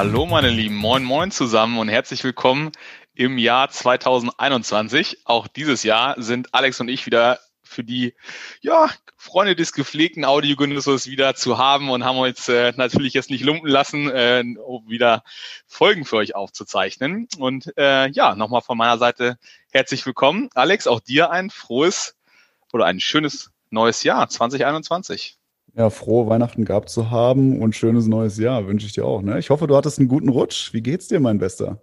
Hallo meine Lieben, moin moin zusammen und herzlich willkommen im Jahr 2021. Auch dieses Jahr sind Alex und ich wieder für die ja, Freunde des gepflegten Audiogenusses wieder zu haben und haben uns äh, natürlich jetzt nicht lumpen lassen, äh, um wieder Folgen für euch aufzuzeichnen. Und äh, ja, nochmal von meiner Seite herzlich willkommen. Alex, auch dir ein frohes oder ein schönes neues Jahr 2021. Ja, frohe Weihnachten gehabt zu haben und schönes neues Jahr wünsche ich dir auch. Ne? Ich hoffe, du hattest einen guten Rutsch. Wie geht's dir, mein Bester?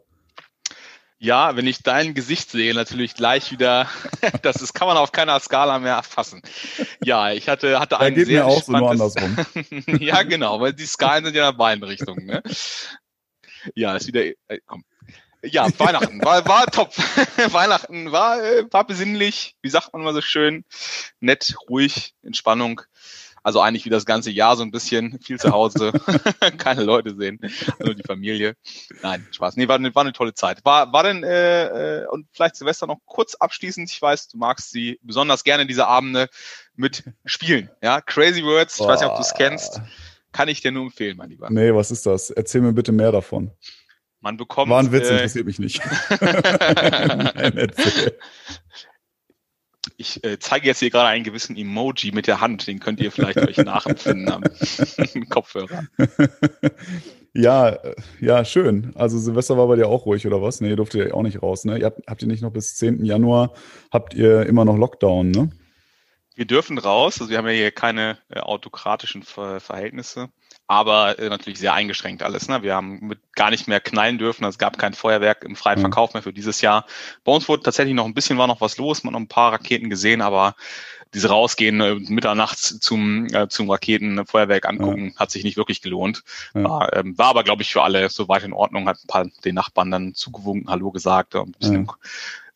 Ja, wenn ich dein Gesicht sehe, natürlich gleich wieder, das ist, kann man auf keiner Skala mehr erfassen. Ja, ich hatte, hatte ein geht sehr mir auch so nur andersrum. ja, genau, weil die Skalen sind ja in beiden Richtungen. Ne? Ja, ist wieder, äh, komm. Ja, Weihnachten war, war top. Weihnachten war, äh, war besinnlich, wie sagt man mal so schön, nett, ruhig, Entspannung. Also eigentlich wie das ganze Jahr so ein bisschen, viel zu Hause, keine Leute sehen, nur die Familie. Nein, Spaß. Nee, war, eine, war eine tolle Zeit. War, war denn, äh, äh, und vielleicht Silvester noch kurz abschließend, ich weiß, du magst sie besonders gerne diese Abende mit Spielen. Ja, Crazy Words, ich weiß nicht, ob du es kennst, kann ich dir nur empfehlen, mein Lieber. Nee, was ist das? Erzähl mir bitte mehr davon. Man bekommt. War ein Witz, äh, interessiert mich nicht. Nein. Ich äh, zeige jetzt hier gerade einen gewissen Emoji mit der Hand, den könnt ihr vielleicht euch nachempfinden am Kopfhörer. Ja, ja, schön. Also Silvester war bei dir auch ruhig, oder was? Nee, durfte ihr auch nicht raus, ne? Ihr habt, habt ihr nicht noch bis 10. Januar, habt ihr immer noch Lockdown, ne? Wir dürfen raus, also wir haben ja hier keine äh, autokratischen Ver Verhältnisse aber äh, natürlich sehr eingeschränkt alles. Ne? Wir haben mit gar nicht mehr knallen dürfen. Es gab kein Feuerwerk im freien mhm. Verkauf mehr für dieses Jahr. Bei uns wurde tatsächlich noch ein bisschen war noch was los. Man hat noch ein paar Raketen gesehen, aber diese rausgehen äh, mitternachts zum äh, zum Raketenfeuerwerk angucken ja. hat sich nicht wirklich gelohnt. Ja. War, ähm, war aber glaube ich für alle soweit in Ordnung. Hat ein paar den Nachbarn dann zugewunken, Hallo gesagt, ein bisschen ja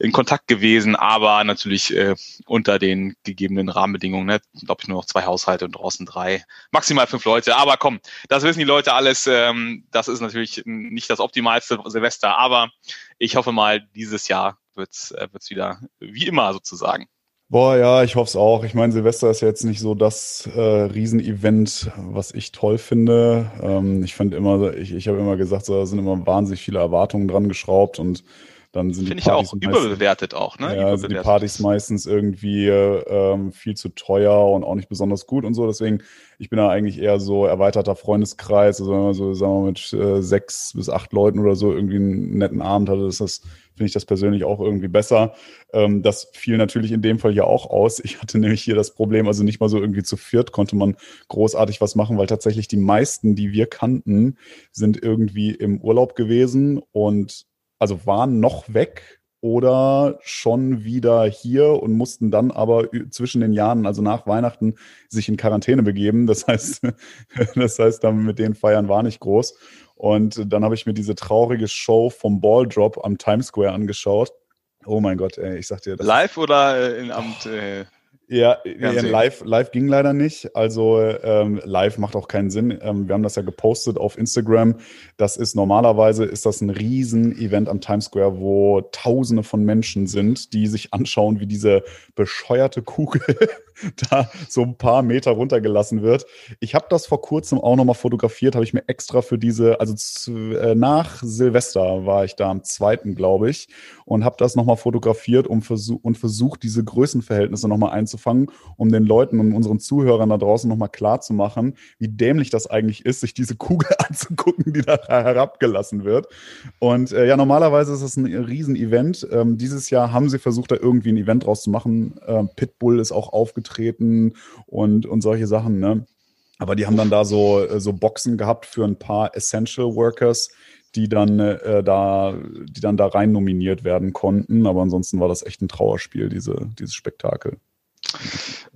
in Kontakt gewesen, aber natürlich äh, unter den gegebenen Rahmenbedingungen. Ne? Glaube ich nur noch zwei Haushalte und draußen drei, maximal fünf Leute. Aber komm, das wissen die Leute alles. Ähm, das ist natürlich nicht das optimalste Silvester, aber ich hoffe mal, dieses Jahr wird's äh, wird's wieder wie immer sozusagen. Boah, ja, ich hoffe es auch. Ich meine, Silvester ist jetzt nicht so das äh, Riesenevent, was ich toll finde. Ähm, ich finde immer, ich, ich habe immer gesagt, so, da sind immer wahnsinnig viele Erwartungen dran geschraubt und dann sind Finde die Partys ich auch überbewertet auch, ne? Ja, sind die Partys meistens irgendwie ähm, viel zu teuer und auch nicht besonders gut und so. Deswegen, ich bin da eigentlich eher so erweiterter Freundeskreis. Also wenn man so, sagen wir, mit äh, sechs bis acht Leuten oder so irgendwie einen netten Abend hatte, ist das, finde ich das persönlich auch irgendwie besser. Ähm, das fiel natürlich in dem Fall ja auch aus. Ich hatte nämlich hier das Problem, also nicht mal so irgendwie zu viert konnte man großartig was machen, weil tatsächlich die meisten, die wir kannten, sind irgendwie im Urlaub gewesen und also waren noch weg oder schon wieder hier und mussten dann aber zwischen den Jahren, also nach Weihnachten, sich in Quarantäne begeben. Das heißt, das heißt, dann mit den Feiern war nicht groß. Und dann habe ich mir diese traurige Show vom Balldrop am Times Square angeschaut. Oh mein Gott, ey, ich sag dir das. Live oder äh, in Amt? Äh ja, live, live ging leider nicht. Also ähm, live macht auch keinen Sinn. Ähm, wir haben das ja gepostet auf Instagram. Das ist normalerweise ist das ein Riesen-Event am Times Square, wo Tausende von Menschen sind, die sich anschauen, wie diese bescheuerte Kugel da so ein paar Meter runtergelassen wird. Ich habe das vor kurzem auch nochmal fotografiert, habe ich mir extra für diese, also zu, äh, nach Silvester war ich da am zweiten, glaube ich, und habe das nochmal fotografiert um versuch, und versucht, diese Größenverhältnisse nochmal einzufangen, um den Leuten und unseren Zuhörern da draußen nochmal klar zu machen, wie dämlich das eigentlich ist, sich diese Kugel anzugucken, die da herabgelassen wird. Und äh, ja, normalerweise ist das ein Riesenevent. Ähm, dieses Jahr haben sie versucht, da irgendwie ein Event draus zu machen. Ähm, Pitbull ist auch aufgetreten aufgetreten und, und solche Sachen, ne? Aber die haben dann da so, äh, so Boxen gehabt für ein paar Essential Workers, die dann äh, da, die dann da rein nominiert werden konnten. Aber ansonsten war das echt ein Trauerspiel, diese, dieses Spektakel.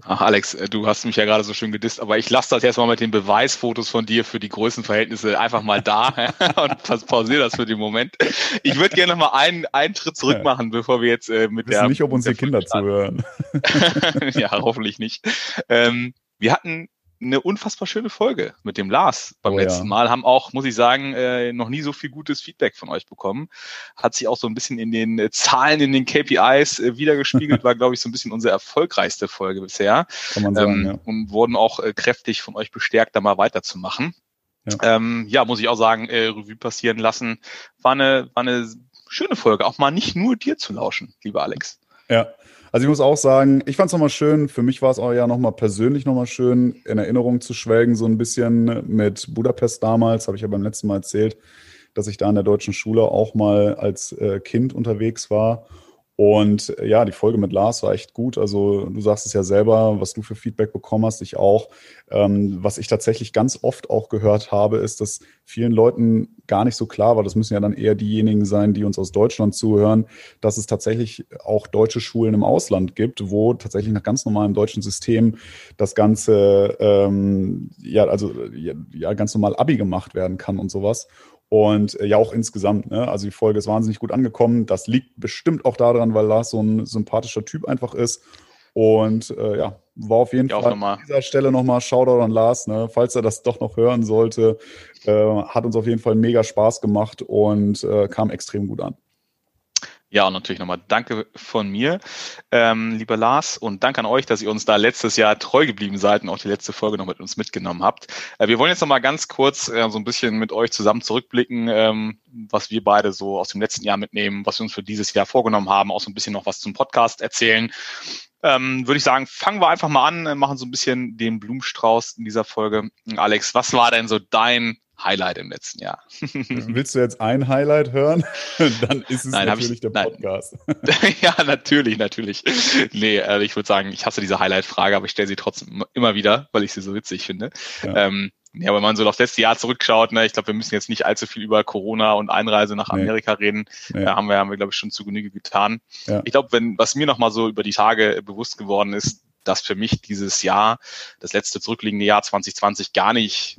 Ach, Alex, äh, du hast mich ja gerade so schön gedisst, aber ich lasse das jetzt mal mit den Beweisfotos von dir für die Größenverhältnisse einfach mal da und pausiere das für den Moment. Ich würde gerne noch mal einen, einen Schritt zurück machen, bevor wir jetzt äh, mit wir der. nicht, ob unsere Kinder zuhören. ja, hoffentlich nicht. Ähm, wir hatten eine unfassbar schöne Folge mit dem Lars beim oh, letzten ja. Mal. Haben auch, muss ich sagen, äh, noch nie so viel gutes Feedback von euch bekommen. Hat sich auch so ein bisschen in den äh, Zahlen, in den KPIs äh, wiedergespiegelt. War, glaube ich, so ein bisschen unsere erfolgreichste Folge bisher. Kann man sagen, ähm, ja. Und wurden auch äh, kräftig von euch bestärkt, da mal weiterzumachen. Ja. Ähm, ja, muss ich auch sagen, äh, Revue passieren lassen. War eine, war eine schöne Folge, auch mal nicht nur dir zu lauschen, lieber Alex. Ja, also ich muss auch sagen, ich fand es nochmal schön. Für mich war es auch ja nochmal persönlich nochmal schön, in Erinnerung zu schwelgen, so ein bisschen mit Budapest damals, habe ich ja beim letzten Mal erzählt, dass ich da in der deutschen Schule auch mal als äh, Kind unterwegs war und äh, ja, die Folge mit Lars war echt gut. Also du sagst es ja selber, was du für Feedback bekommen hast, ich auch. Ähm, was ich tatsächlich ganz oft auch gehört habe, ist, dass vielen Leuten gar nicht so klar war, das müssen ja dann eher diejenigen sein, die uns aus Deutschland zuhören, dass es tatsächlich auch deutsche Schulen im Ausland gibt, wo tatsächlich nach ganz normalem deutschen System das Ganze, ähm, ja, also ja, ja, ganz normal Abi gemacht werden kann und sowas. Und äh, ja, auch insgesamt, ne? also die Folge ist wahnsinnig gut angekommen. Das liegt bestimmt auch daran, weil Lars so ein sympathischer Typ einfach ist. Und äh, ja, war auf jeden ja, Fall an dieser Stelle nochmal Shoutout an Lars, ne? falls er das doch noch hören sollte. Äh, hat uns auf jeden Fall mega Spaß gemacht und äh, kam extrem gut an. Ja, und natürlich nochmal Danke von mir, ähm, lieber Lars, und danke an euch, dass ihr uns da letztes Jahr treu geblieben seid und auch die letzte Folge noch mit uns mitgenommen habt. Äh, wir wollen jetzt nochmal ganz kurz äh, so ein bisschen mit euch zusammen zurückblicken, ähm, was wir beide so aus dem letzten Jahr mitnehmen, was wir uns für dieses Jahr vorgenommen haben, auch so ein bisschen noch was zum Podcast erzählen. Ähm, Würde ich sagen, fangen wir einfach mal an, machen so ein bisschen den Blumenstrauß in dieser Folge. Alex, was war denn so dein Highlight im letzten Jahr. Willst du jetzt ein Highlight hören? Dann ist es nein, natürlich ich, der Podcast. ja, natürlich, natürlich. Nee, äh, ich würde sagen, ich hasse diese Highlight-Frage, aber ich stelle sie trotzdem immer wieder, weil ich sie so witzig finde. Ja. Ähm, ja, wenn man so auf das letzte Jahr zurückschaut, ne, ich glaube, wir müssen jetzt nicht allzu viel über Corona und Einreise nach Amerika nee. reden. Nee. Da haben wir, haben wir, glaube ich, schon zu Genüge getan. Ja. Ich glaube, wenn, was mir nochmal so über die Tage bewusst geworden ist, dass für mich dieses Jahr, das letzte zurückliegende Jahr 2020 gar nicht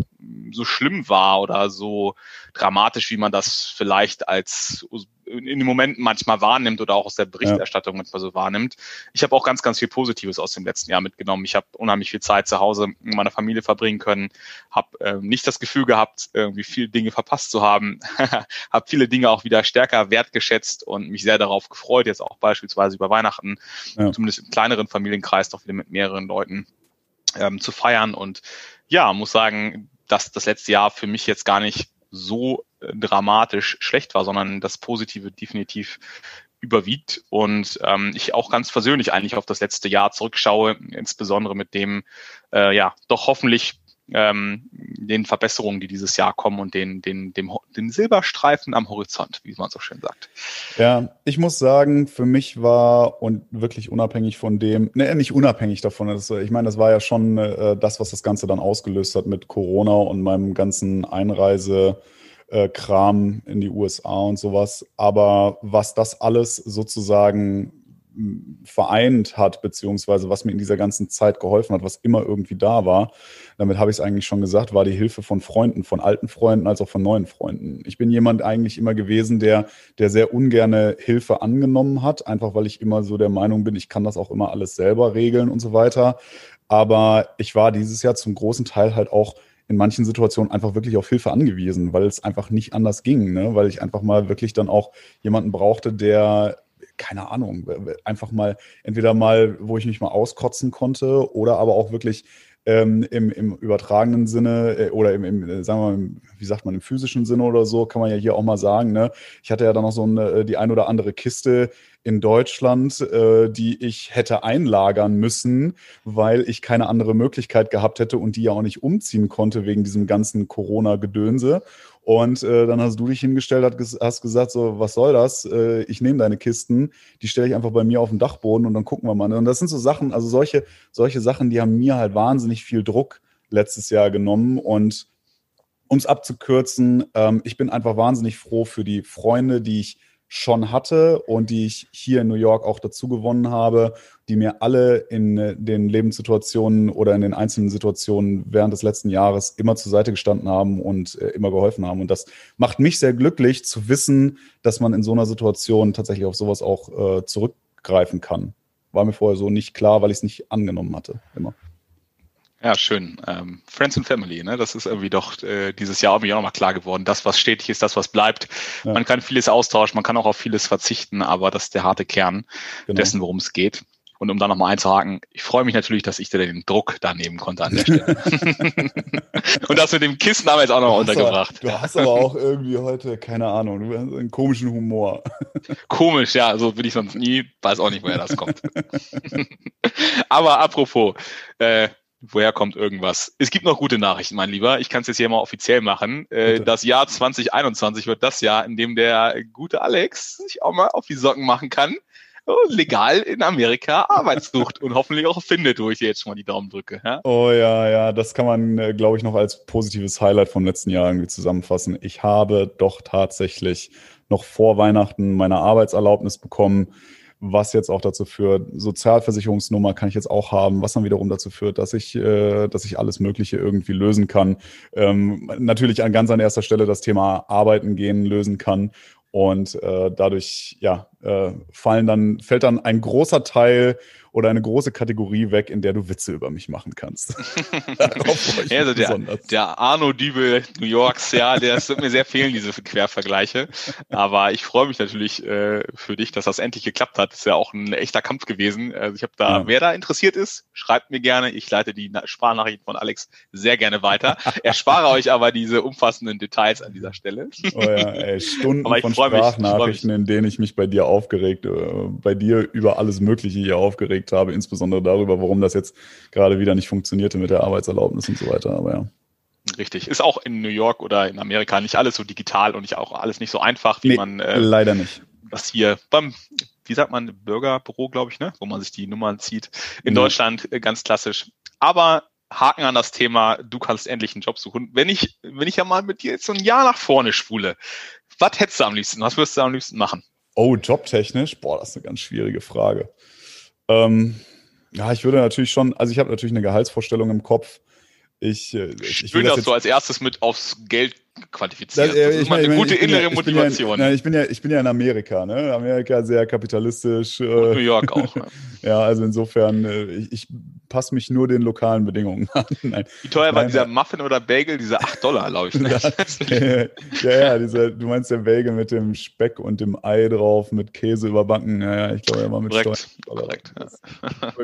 so schlimm war oder so dramatisch, wie man das vielleicht als in den Momenten manchmal wahrnimmt oder auch aus der Berichterstattung ja. manchmal so wahrnimmt. Ich habe auch ganz, ganz viel Positives aus dem letzten Jahr mitgenommen. Ich habe unheimlich viel Zeit zu Hause mit meiner Familie verbringen können, habe äh, nicht das Gefühl gehabt, irgendwie viele Dinge verpasst zu haben, habe viele Dinge auch wieder stärker wertgeschätzt und mich sehr darauf gefreut, jetzt auch beispielsweise über Weihnachten, ja. zumindest im kleineren Familienkreis, doch wieder mit mehreren Leuten ähm, zu feiern und ja, muss sagen, dass das letzte Jahr für mich jetzt gar nicht so äh, dramatisch schlecht war, sondern das Positive definitiv überwiegt. Und ähm, ich auch ganz persönlich eigentlich auf das letzte Jahr zurückschaue, insbesondere mit dem äh, ja doch hoffentlich ähm, den Verbesserungen, die dieses Jahr kommen und den, den, dem, den Silberstreifen am Horizont, wie man so schön sagt. Ja, ich muss sagen, für mich war und wirklich unabhängig von dem, ne, nicht unabhängig davon, das, ich meine, das war ja schon äh, das, was das Ganze dann ausgelöst hat mit Corona und meinem ganzen Einreise. Äh, Kram in die USA und sowas. Aber was das alles sozusagen vereint hat, beziehungsweise was mir in dieser ganzen Zeit geholfen hat, was immer irgendwie da war. Damit habe ich es eigentlich schon gesagt, war die Hilfe von Freunden, von alten Freunden als auch von neuen Freunden. Ich bin jemand eigentlich immer gewesen, der, der sehr ungerne Hilfe angenommen hat, einfach weil ich immer so der Meinung bin, ich kann das auch immer alles selber regeln und so weiter. Aber ich war dieses Jahr zum großen Teil halt auch in manchen Situationen einfach wirklich auf Hilfe angewiesen, weil es einfach nicht anders ging, ne? weil ich einfach mal wirklich dann auch jemanden brauchte, der keine Ahnung, einfach mal, entweder mal, wo ich mich mal auskotzen konnte oder aber auch wirklich ähm, im, im übertragenen Sinne äh, oder im, im, äh, sagen wir mal, wie sagt man, im physischen Sinne oder so, kann man ja hier auch mal sagen. Ne? Ich hatte ja dann noch so eine, äh, die ein oder andere Kiste in Deutschland, äh, die ich hätte einlagern müssen, weil ich keine andere Möglichkeit gehabt hätte und die ja auch nicht umziehen konnte wegen diesem ganzen Corona-Gedönse. Und äh, dann hast du dich hingestellt, hast gesagt, so, was soll das? Äh, ich nehme deine Kisten, die stelle ich einfach bei mir auf den Dachboden und dann gucken wir mal. Und das sind so Sachen, also solche, solche Sachen, die haben mir halt wahnsinnig viel Druck letztes Jahr genommen. Und um es abzukürzen, ähm, ich bin einfach wahnsinnig froh für die Freunde, die ich schon hatte und die ich hier in New York auch dazu gewonnen habe, die mir alle in äh, den Lebenssituationen oder in den einzelnen Situationen während des letzten Jahres immer zur Seite gestanden haben und äh, immer geholfen haben. Und das macht mich sehr glücklich zu wissen, dass man in so einer Situation tatsächlich auf sowas auch äh, zurückgreifen kann. War mir vorher so nicht klar, weil ich es nicht angenommen hatte, immer. Ja, schön. Ähm, Friends and Family, ne? Das ist irgendwie doch äh, dieses Jahr irgendwie auch nochmal klar geworden. Das, was stetig ist, das, was bleibt. Ja. Man kann vieles austauschen, man kann auch auf vieles verzichten, aber das ist der harte Kern genau. dessen, worum es geht. Und um da nochmal einzuhaken, ich freue mich natürlich, dass ich dir den Druck da nehmen konnte an der Stelle. und das mit dem Kissen haben wir jetzt auch noch untergebracht. du hast aber auch irgendwie heute, keine Ahnung, du hast einen komischen Humor. Komisch, ja, so bin ich sonst nie, weiß auch nicht, woher das kommt. aber apropos, äh, woher kommt irgendwas? Es gibt noch gute Nachrichten, mein Lieber. Ich kann es jetzt hier mal offiziell machen. Äh, das Jahr 2021 wird das Jahr, in dem der gute Alex sich auch mal auf die Socken machen kann legal in Amerika Arbeit sucht und hoffentlich auch findet, wo ich dir jetzt schon mal die Daumen drücke. Ja? Oh ja, ja, das kann man, äh, glaube ich, noch als positives Highlight vom letzten Jahr irgendwie zusammenfassen. Ich habe doch tatsächlich noch vor Weihnachten meine Arbeitserlaubnis bekommen, was jetzt auch dazu führt, Sozialversicherungsnummer kann ich jetzt auch haben, was dann wiederum dazu führt, dass ich, äh, dass ich alles Mögliche irgendwie lösen kann. Ähm, natürlich an ganz an erster Stelle das Thema Arbeiten gehen lösen kann und äh, dadurch ja, äh, fallen dann, fällt dann ein großer Teil oder eine große Kategorie weg, in der du Witze über mich machen kannst. ja, also der, der Arno Dübel New Yorks, ja, das wird mir sehr fehlen, diese Quervergleiche. Aber ich freue mich natürlich äh, für dich, dass das endlich geklappt hat. Das ist ja auch ein echter Kampf gewesen. Also ich habe da, ja. wer da interessiert ist, schreibt mir gerne. Ich leite die Sprachnachrichten von Alex sehr gerne weiter. Erspare euch aber diese umfassenden Details an dieser Stelle. Oh ja, ey, Stunden von Sprachnachrichten, in denen ich mich bei dir aufgeregt, äh, bei dir über alles Mögliche hier aufgeregt aufgeregt habe, insbesondere darüber, warum das jetzt gerade wieder nicht funktionierte mit der Arbeitserlaubnis und so weiter. Aber ja. Richtig. Ist auch in New York oder in Amerika nicht alles so digital und nicht auch alles nicht so einfach, wie nee, man äh, leider nicht. Das hier beim, wie sagt man, Bürgerbüro, glaube ich, ne, wo man sich die Nummern zieht. In ja. Deutschland äh, ganz klassisch. Aber Haken an das Thema, du kannst endlich einen Job suchen. Wenn ich, wenn ich ja mal mit dir jetzt so ein Jahr nach vorne spule, was hättest du am liebsten? Was würdest du am liebsten machen? Oh, jobtechnisch? Boah, das ist eine ganz schwierige Frage. Ähm, ja, ich würde natürlich schon, also ich habe natürlich eine Gehaltsvorstellung im Kopf. Ich, äh, ich Schön, dass du als erstes mit aufs Geld qualifiziert. Das, äh, das ist ich mal eine ich, gute innere Motivation. Ja, ich, bin ja, ich bin ja in Amerika, ne? Amerika sehr kapitalistisch. Und New York auch. Ne? ja, also insofern, äh, ich, ich passe mich nur den lokalen Bedingungen an. Nein. Wie teuer war dieser Muffin oder Bagel? Diese 8 Dollar, glaube ich. Ne? ja, ja, dieser, du meinst der Bagel mit dem Speck und dem Ei drauf, mit Käse überbacken. Ja, ja ich glaube, er war mit korrekt, Steuern. Korrekt,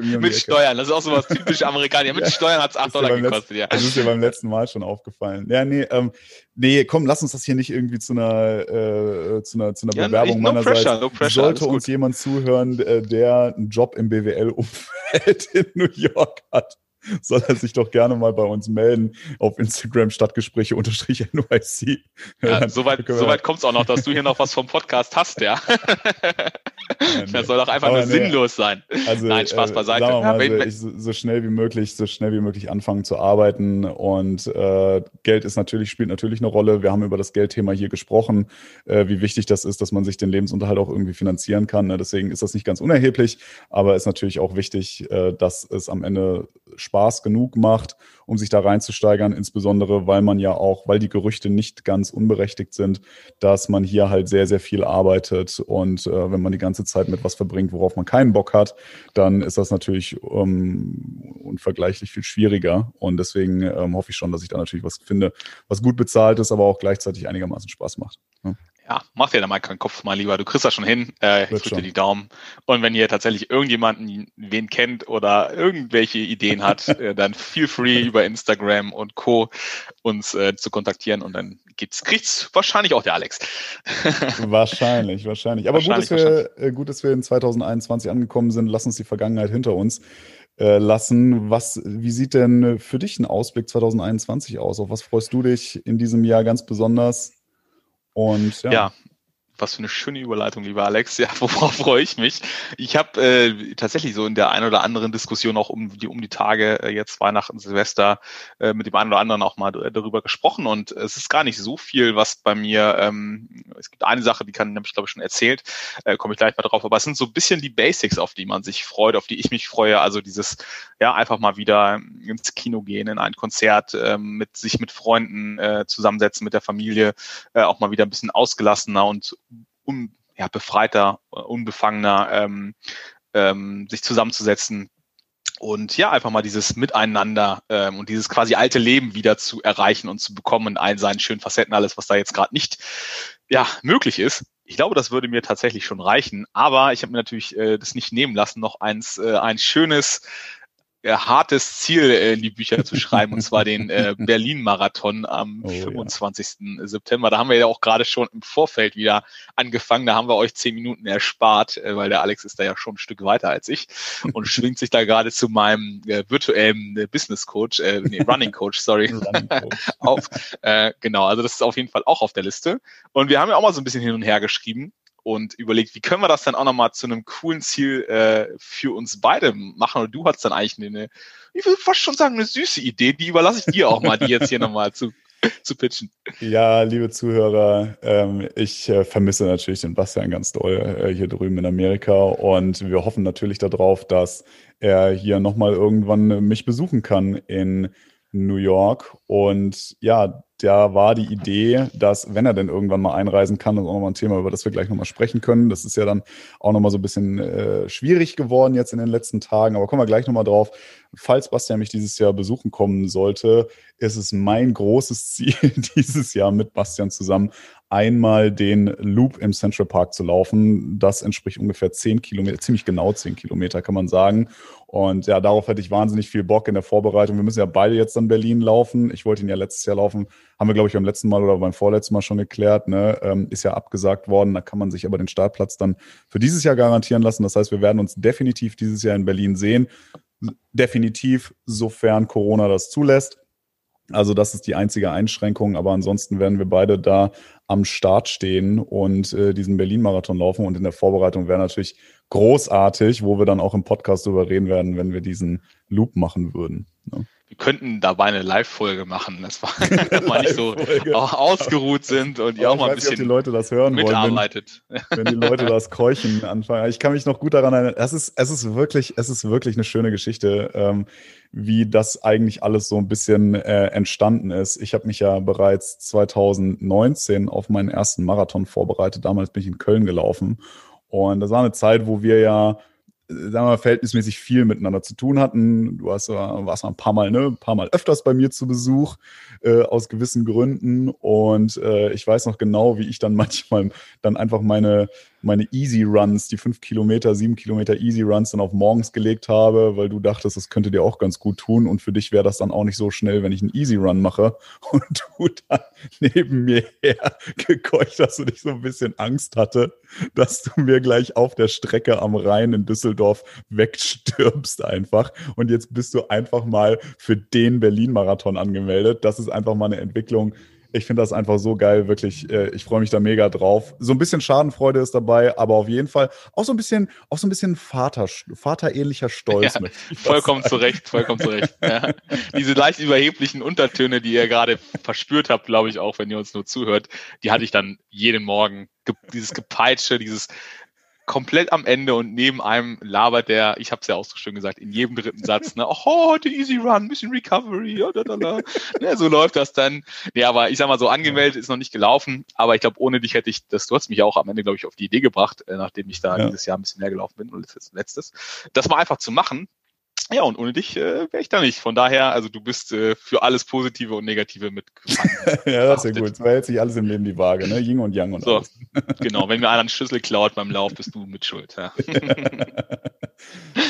ja. mit Steuern, das ist auch so was typisch Amerikaner. Mit Steuern hat es 8 Dollar gekostet, letzten, ja. Das ist dir beim letzten Mal schon aufgefallen. Ja, nee, ähm, Nee, komm, lass uns das hier nicht irgendwie zu einer, äh, zu einer, zu einer ja, Bewerbung no meinerseits. Pressure, no pressure, Sollte uns jemand zuhören, äh, der einen Job im BWL-Umfeld in New York hat, soll er sich doch gerne mal bei uns melden auf Instagram Stadtgespräche unterstrich NYC. Ja, soweit so kommt es auch noch, dass du hier noch was vom Podcast hast, ja. das soll doch einfach nur nee. sinnlos sein. Also, Nein, Spaß äh, beiseite. Mal, ja, so, so, schnell wie möglich, so schnell wie möglich anfangen zu arbeiten. Und äh, Geld ist natürlich, spielt natürlich eine Rolle. Wir haben über das Geldthema hier gesprochen, äh, wie wichtig das ist, dass man sich den Lebensunterhalt auch irgendwie finanzieren kann. Ne? Deswegen ist das nicht ganz unerheblich, aber ist natürlich auch wichtig, äh, dass es am Ende Spaß genug macht, um sich da reinzusteigern, insbesondere weil man ja auch, weil die Gerüchte nicht ganz unberechtigt sind, dass man hier halt sehr, sehr viel arbeitet. Und äh, wenn man die ganze Zeit mit was verbringt, worauf man keinen Bock hat, dann ist das natürlich ähm, unvergleichlich viel schwieriger. Und deswegen ähm, hoffe ich schon, dass ich da natürlich was finde, was gut bezahlt ist, aber auch gleichzeitig einigermaßen Spaß macht. Ja ja, mach dir da mal keinen Kopf, mein Lieber. Du kriegst das schon hin. Äh, ich drücke dir die Daumen. Und wenn ihr tatsächlich irgendjemanden, wen kennt oder irgendwelche Ideen hat, äh, dann feel free über Instagram und Co. uns äh, zu kontaktieren und dann geht's, kriegt's wahrscheinlich auch der Alex. wahrscheinlich, wahrscheinlich. Aber wahrscheinlich, gut, dass wir, äh, gut, dass wir in 2021 angekommen sind. Lass uns die Vergangenheit hinter uns äh, lassen. Was, wie sieht denn für dich ein Ausblick 2021 aus? Auf was freust du dich in diesem Jahr ganz besonders? Und ja. ja. Was für eine schöne Überleitung, lieber Alex. Ja, worauf freue ich mich? Ich habe äh, tatsächlich so in der einen oder anderen Diskussion auch um die um die Tage äh, jetzt Weihnachten, Silvester äh, mit dem einen oder anderen auch mal darüber gesprochen und es ist gar nicht so viel, was bei mir. Ähm, es gibt eine Sache, die kann nämlich glaube ich schon erzählt, äh, komme ich gleich mal drauf. Aber es sind so ein bisschen die Basics, auf die man sich freut, auf die ich mich freue. Also dieses ja einfach mal wieder ins Kino gehen, in ein Konzert, äh, mit sich mit Freunden äh, zusammensetzen, mit der Familie, äh, auch mal wieder ein bisschen ausgelassener und un, ja, befreiter, äh, unbefangener ähm, ähm, sich zusammenzusetzen und ja, einfach mal dieses Miteinander ähm, und dieses quasi alte Leben wieder zu erreichen und zu bekommen in allen seinen schönen Facetten, alles, was da jetzt gerade nicht ja, möglich ist. Ich glaube, das würde mir tatsächlich schon reichen. Aber ich habe mir natürlich äh, das nicht nehmen lassen, noch eins, äh, ein schönes hartes Ziel äh, in die Bücher zu schreiben, und zwar den äh, Berlin-Marathon am oh, 25. Ja. September. Da haben wir ja auch gerade schon im Vorfeld wieder angefangen. Da haben wir euch zehn Minuten erspart, äh, weil der Alex ist da ja schon ein Stück weiter als ich und schwingt sich da gerade zu meinem äh, virtuellen äh, Business Coach, äh, nee, Running Coach, sorry, Running Coach. auf. Äh, genau, also das ist auf jeden Fall auch auf der Liste. Und wir haben ja auch mal so ein bisschen hin und her geschrieben und überlegt, wie können wir das dann auch nochmal zu einem coolen Ziel äh, für uns beide machen. Und du hast dann eigentlich eine, ich würde fast schon sagen, eine süße Idee, die überlasse ich dir auch mal, die jetzt hier nochmal zu, zu pitchen. Ja, liebe Zuhörer, ähm, ich äh, vermisse natürlich den Bastian ganz doll äh, hier drüben in Amerika und wir hoffen natürlich darauf, dass er hier nochmal irgendwann mich besuchen kann in New York. Und ja, da war die Idee, dass, wenn er denn irgendwann mal einreisen kann, das ist auch nochmal ein Thema, über das wir gleich nochmal sprechen können. Das ist ja dann auch nochmal so ein bisschen äh, schwierig geworden jetzt in den letzten Tagen, aber kommen wir gleich nochmal drauf. Falls Bastian mich dieses Jahr besuchen kommen sollte, ist es mein großes Ziel, dieses Jahr mit Bastian zusammen einmal den Loop im Central Park zu laufen. Das entspricht ungefähr zehn Kilometer, ziemlich genau zehn Kilometer, kann man sagen. Und ja, darauf hätte ich wahnsinnig viel Bock in der Vorbereitung. Wir müssen ja beide jetzt dann Berlin laufen. Ich wollte ihn ja letztes Jahr laufen. Haben wir, glaube ich, beim letzten Mal oder beim vorletzten Mal schon geklärt. Ne? Ähm, ist ja abgesagt worden. Da kann man sich aber den Startplatz dann für dieses Jahr garantieren lassen. Das heißt, wir werden uns definitiv dieses Jahr in Berlin sehen. Definitiv, sofern Corona das zulässt. Also das ist die einzige Einschränkung, aber ansonsten werden wir beide da am Start stehen und äh, diesen Berlin-Marathon laufen. Und in der Vorbereitung wäre natürlich großartig, wo wir dann auch im Podcast darüber reden werden, wenn wir diesen Loop machen würden. Ne? Wir könnten dabei eine Live-Folge machen, das war, dass wir nicht so auch ausgeruht sind und die auch mal ein bisschen nicht, die Leute das hören mitarbeitet. Wollen, wenn, wenn die Leute das Keuchen anfangen. Ich kann mich noch gut daran erinnern. Es ist, es ist wirklich, es ist wirklich eine schöne Geschichte. Ähm, wie das eigentlich alles so ein bisschen äh, entstanden ist. Ich habe mich ja bereits 2019 auf meinen ersten Marathon vorbereitet. Damals bin ich in Köln gelaufen. Und das war eine Zeit, wo wir ja sagen wir verhältnismäßig viel miteinander zu tun hatten. Du hast, warst ein paar Mal, ne, ein paar Mal öfters bei mir zu Besuch, äh, aus gewissen Gründen. Und äh, ich weiß noch genau, wie ich dann manchmal dann einfach meine, meine Easy Runs, die fünf Kilometer, sieben Kilometer Easy Runs dann auf morgens gelegt habe, weil du dachtest, das könnte dir auch ganz gut tun. Und für dich wäre das dann auch nicht so schnell, wenn ich einen Easy Run mache und du dann neben mir her gekeucht hast und ich so ein bisschen Angst hatte, dass du mir gleich auf der Strecke am Rhein in Düsseldorf wegstirbst einfach. Und jetzt bist du einfach mal für den Berlin-Marathon angemeldet. Das ist einfach mal eine Entwicklung, ich finde das einfach so geil, wirklich. Äh, ich freue mich da mega drauf. So ein bisschen Schadenfreude ist dabei, aber auf jeden Fall auch so ein bisschen, auch so ein bisschen Vater, vaterähnlicher Stolz. Ja, vollkommen zu Recht, vollkommen zu Recht. Ja. Diese leicht überheblichen Untertöne, die ihr gerade verspürt habt, glaube ich auch, wenn ihr uns nur zuhört, die hatte ich dann jeden Morgen. Dieses Gepeitsche, dieses komplett am Ende und neben einem labert der, ich habe es ja auch so schön gesagt, in jedem dritten Satz, ne, oh, heute Easy Run, bisschen Recovery, ja, da, da, da. ne, so läuft das dann. Nee, aber ich sag mal so, angemeldet ist noch nicht gelaufen, aber ich glaube, ohne dich hätte ich, das, du hast mich auch am Ende, glaube ich, auf die Idee gebracht, äh, nachdem ich da ja. dieses Jahr ein bisschen mehr gelaufen bin und letztes, letztes, das mal einfach zu machen, ja, und ohne dich äh, wäre ich da nicht. Von daher, also du bist äh, für alles Positive und Negative mit. ja, das ist ja gut. So hält sich alles im Leben die Waage, ne? Yin und Yang und so. Alles. genau, wenn mir einer einen Schlüssel klaut beim Lauf, bist du mit Schuld. Ja,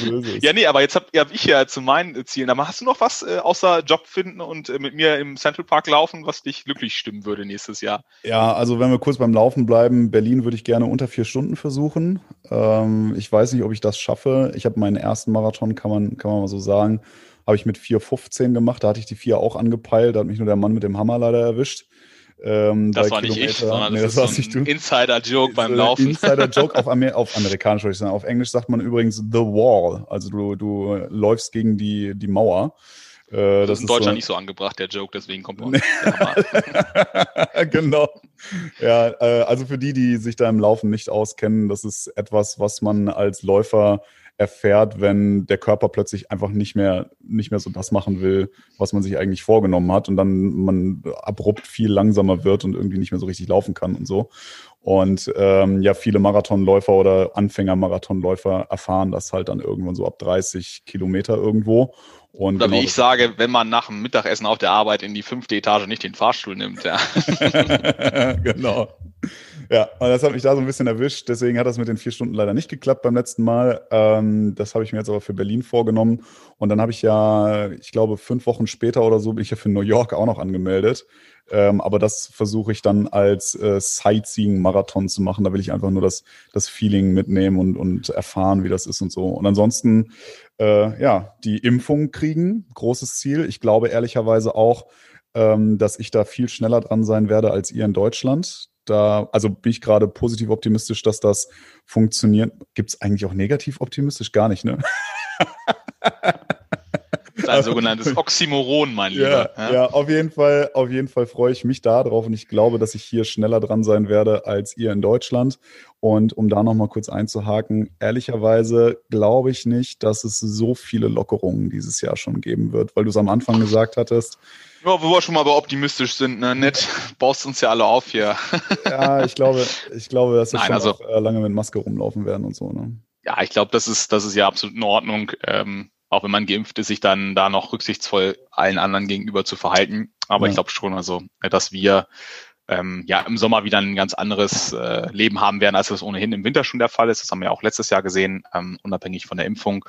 so ja nee, aber jetzt habe hab ich ja zu meinen Zielen. Aber hast du noch was äh, außer Job finden und äh, mit mir im Central Park laufen, was dich glücklich stimmen würde nächstes Jahr? Ja, also wenn wir kurz beim Laufen bleiben, Berlin würde ich gerne unter vier Stunden versuchen. Ähm, ich weiß nicht, ob ich das schaffe. Ich habe meinen ersten Marathon, kann man, kann man mal so sagen, habe ich mit 4,15 gemacht. Da hatte ich die 4 auch angepeilt. Da hat mich nur der Mann mit dem Hammer leider erwischt. Ähm, das war nicht ich, sondern nee, das, das ist so ein Insider-Joke beim Laufen. Insider-Joke auf, auf amerikanisch, würde ich sagen. Auf Englisch sagt man übrigens The Wall. Also du, du läufst gegen die, die Mauer. Äh, das, das ist in Deutschland so, nicht so angebracht, der Joke, deswegen kommt man. genau. Ja, äh, also für die, die sich da im Laufen nicht auskennen, das ist etwas, was man als Läufer erfährt, wenn der Körper plötzlich einfach nicht mehr, nicht mehr so das machen will, was man sich eigentlich vorgenommen hat und dann man abrupt viel langsamer wird und irgendwie nicht mehr so richtig laufen kann und so. Und ähm, ja, viele Marathonläufer oder Anfänger-Marathonläufer erfahren das halt dann irgendwann so ab 30 Kilometer irgendwo. Und Oder genau wie ich sage, wenn man nach dem Mittagessen auf der Arbeit in die fünfte Etage nicht den Fahrstuhl nimmt, ja. genau. Ja, und das hat mich da so ein bisschen erwischt. Deswegen hat das mit den vier Stunden leider nicht geklappt beim letzten Mal. Ähm, das habe ich mir jetzt aber für Berlin vorgenommen. Und dann habe ich ja, ich glaube, fünf Wochen später oder so bin ich ja für New York auch noch angemeldet. Ähm, aber das versuche ich dann als äh, Sightseeing-Marathon zu machen. Da will ich einfach nur das, das Feeling mitnehmen und, und erfahren, wie das ist und so. Und ansonsten, äh, ja, die Impfung kriegen, großes Ziel. Ich glaube ehrlicherweise auch, ähm, dass ich da viel schneller dran sein werde als ihr in Deutschland. Da, also bin ich gerade positiv optimistisch, dass das funktioniert. Gibt es eigentlich auch negativ optimistisch? Gar nicht, ne? Das ist ein sogenanntes Oxymoron, mein Lieber. Ja, ja, ja, auf jeden Fall, auf jeden Fall freue ich mich da drauf und ich glaube, dass ich hier schneller dran sein werde als ihr in Deutschland. Und um da nochmal kurz einzuhaken, ehrlicherweise glaube ich nicht, dass es so viele Lockerungen dieses Jahr schon geben wird, weil du es am Anfang gesagt hattest. Ja, wo wir schon mal optimistisch sind, ne? Nett, baust uns ja alle auf hier. ja, ich glaube, ich glaube, dass wir Nein, schon also, auch, äh, lange mit Maske rumlaufen werden und so, ne? Ja, ich glaube, das ist, das ist ja absolut in Ordnung. Ähm, auch wenn man geimpft ist, sich dann da noch rücksichtsvoll allen anderen gegenüber zu verhalten. Aber ja. ich glaube schon, also, dass wir ähm, ja im Sommer wieder ein ganz anderes äh, Leben haben werden, als das ohnehin im Winter schon der Fall ist. Das haben wir ja auch letztes Jahr gesehen, ähm, unabhängig von der Impfung.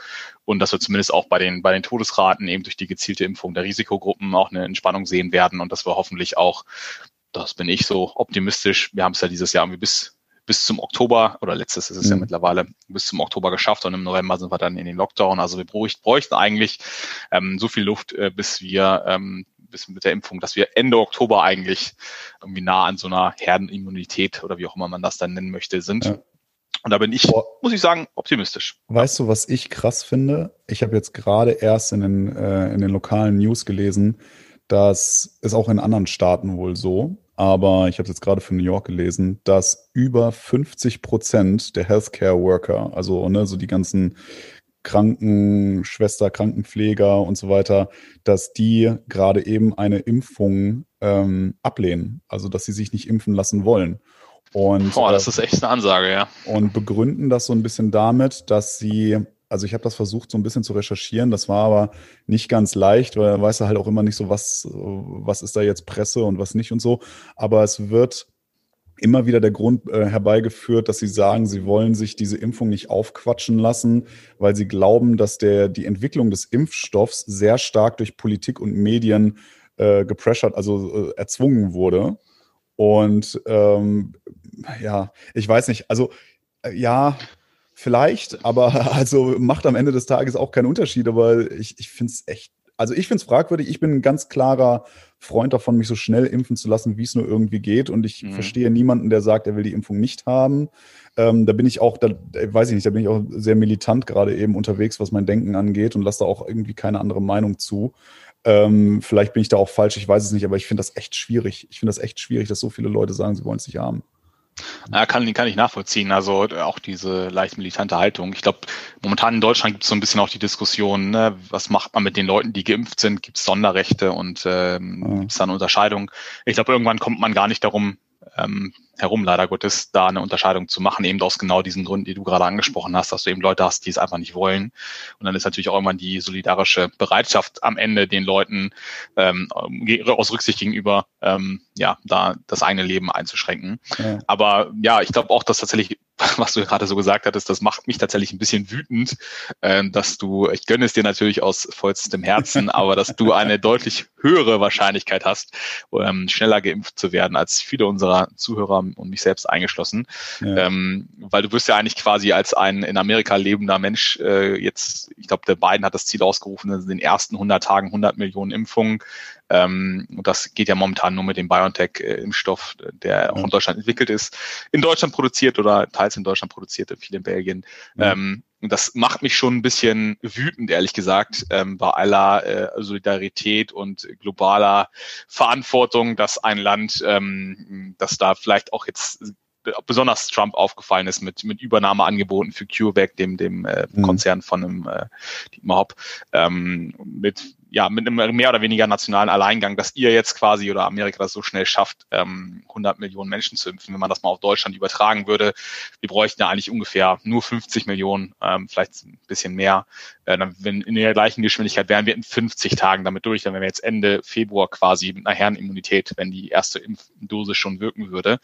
Und dass wir zumindest auch bei den, bei den Todesraten eben durch die gezielte Impfung der Risikogruppen auch eine Entspannung sehen werden und dass wir hoffentlich auch, das bin ich so optimistisch, wir haben es ja dieses Jahr irgendwie bis bis zum Oktober, oder letztes ist es mhm. ja mittlerweile, bis zum Oktober geschafft und im November sind wir dann in den Lockdown. Also wir bräuchten eigentlich ähm, so viel Luft, äh, bis wir ähm, bis mit der Impfung, dass wir Ende Oktober eigentlich irgendwie nah an so einer Herdenimmunität oder wie auch immer man das dann nennen möchte, sind. Ja. Und da bin ich, muss ich sagen, optimistisch. Weißt du, was ich krass finde? Ich habe jetzt gerade erst in den, äh, in den lokalen News gelesen, dass es auch in anderen Staaten wohl so, aber ich habe jetzt gerade für New York gelesen, dass über 50 Prozent der Healthcare Worker, also ne, so die ganzen Krankenschwester, Krankenpfleger und so weiter, dass die gerade eben eine Impfung ähm, ablehnen, also dass sie sich nicht impfen lassen wollen. Und, Boah, das äh, ist echt eine Ansage, ja. Und begründen das so ein bisschen damit, dass sie also ich habe das versucht so ein bisschen zu recherchieren, das war aber nicht ganz leicht, weil da weiß er halt auch immer nicht so, was, was ist da jetzt Presse und was nicht und so. Aber es wird immer wieder der Grund äh, herbeigeführt, dass sie sagen, sie wollen sich diese Impfung nicht aufquatschen lassen, weil sie glauben, dass der, die Entwicklung des Impfstoffs sehr stark durch Politik und Medien äh, gepressured, also äh, erzwungen wurde. Und ähm, ja, ich weiß nicht, also äh, ja, vielleicht, aber also macht am Ende des Tages auch keinen Unterschied. Aber ich, ich finde es echt, also ich finde es fragwürdig. Ich bin ein ganz klarer Freund davon, mich so schnell impfen zu lassen, wie es nur irgendwie geht. Und ich mhm. verstehe niemanden, der sagt, er will die Impfung nicht haben. Ähm, da bin ich auch, da weiß ich nicht, da bin ich auch sehr militant gerade eben unterwegs, was mein Denken angeht und lasse da auch irgendwie keine andere Meinung zu. Ähm, vielleicht bin ich da auch falsch, ich weiß es nicht, aber ich finde das echt schwierig. Ich finde das echt schwierig, dass so viele Leute sagen, sie wollen es nicht haben. Ja, kann, kann ich nachvollziehen. Also auch diese leicht militante Haltung. Ich glaube, momentan in Deutschland gibt es so ein bisschen auch die Diskussion, ne, was macht man mit den Leuten, die geimpft sind? Gibt es Sonderrechte und ähm, mhm. gibt es da eine Unterscheidung? Ich glaube, irgendwann kommt man gar nicht darum ähm, herum, leider Gottes, da eine Unterscheidung zu machen, eben aus genau diesen Gründen, die du gerade angesprochen hast, dass du eben Leute hast, die es einfach nicht wollen. Und dann ist natürlich auch irgendwann die solidarische Bereitschaft am Ende den Leuten ähm, aus Rücksicht gegenüber, ähm, ja, da das eigene Leben einzuschränken. Ja. Aber ja, ich glaube auch, dass tatsächlich was du gerade so gesagt hattest, das macht mich tatsächlich ein bisschen wütend, äh, dass du, ich gönne es dir natürlich aus vollstem Herzen, aber dass du eine deutlich höhere Wahrscheinlichkeit hast, ähm, schneller geimpft zu werden als viele unserer Zuhörer und mich selbst eingeschlossen. Ja. Ähm, weil du wirst ja eigentlich quasi als ein in Amerika lebender Mensch äh, jetzt, ich glaube, der Biden hat das Ziel ausgerufen, in den ersten 100 Tagen 100 Millionen Impfungen ähm, und das geht ja momentan nur mit dem BioNTech-Impfstoff, der auch in Deutschland entwickelt ist, in Deutschland produziert oder teils in Deutschland produziert, viel in Belgien. Mhm. Ähm, und das macht mich schon ein bisschen wütend, ehrlich gesagt, ähm, bei aller äh, Solidarität und globaler Verantwortung, dass ein Land, ähm, das da vielleicht auch jetzt besonders Trump aufgefallen ist mit, mit Übernahmeangeboten für CureVac, dem, dem äh, mhm. Konzern von einem äh, Dietmar Hopp, ähm, mit ja, mit einem mehr oder weniger nationalen Alleingang, dass ihr jetzt quasi oder Amerika das so schnell schafft, ähm, 100 Millionen Menschen zu impfen. Wenn man das mal auf Deutschland übertragen würde, wir bräuchten ja eigentlich ungefähr nur 50 Millionen, ähm, vielleicht ein bisschen mehr. Äh, dann, wenn in der gleichen Geschwindigkeit wären wir in 50 Tagen damit durch, dann wären wir jetzt Ende Februar quasi mit einer Herrenimmunität, wenn die erste Impfdose schon wirken würde.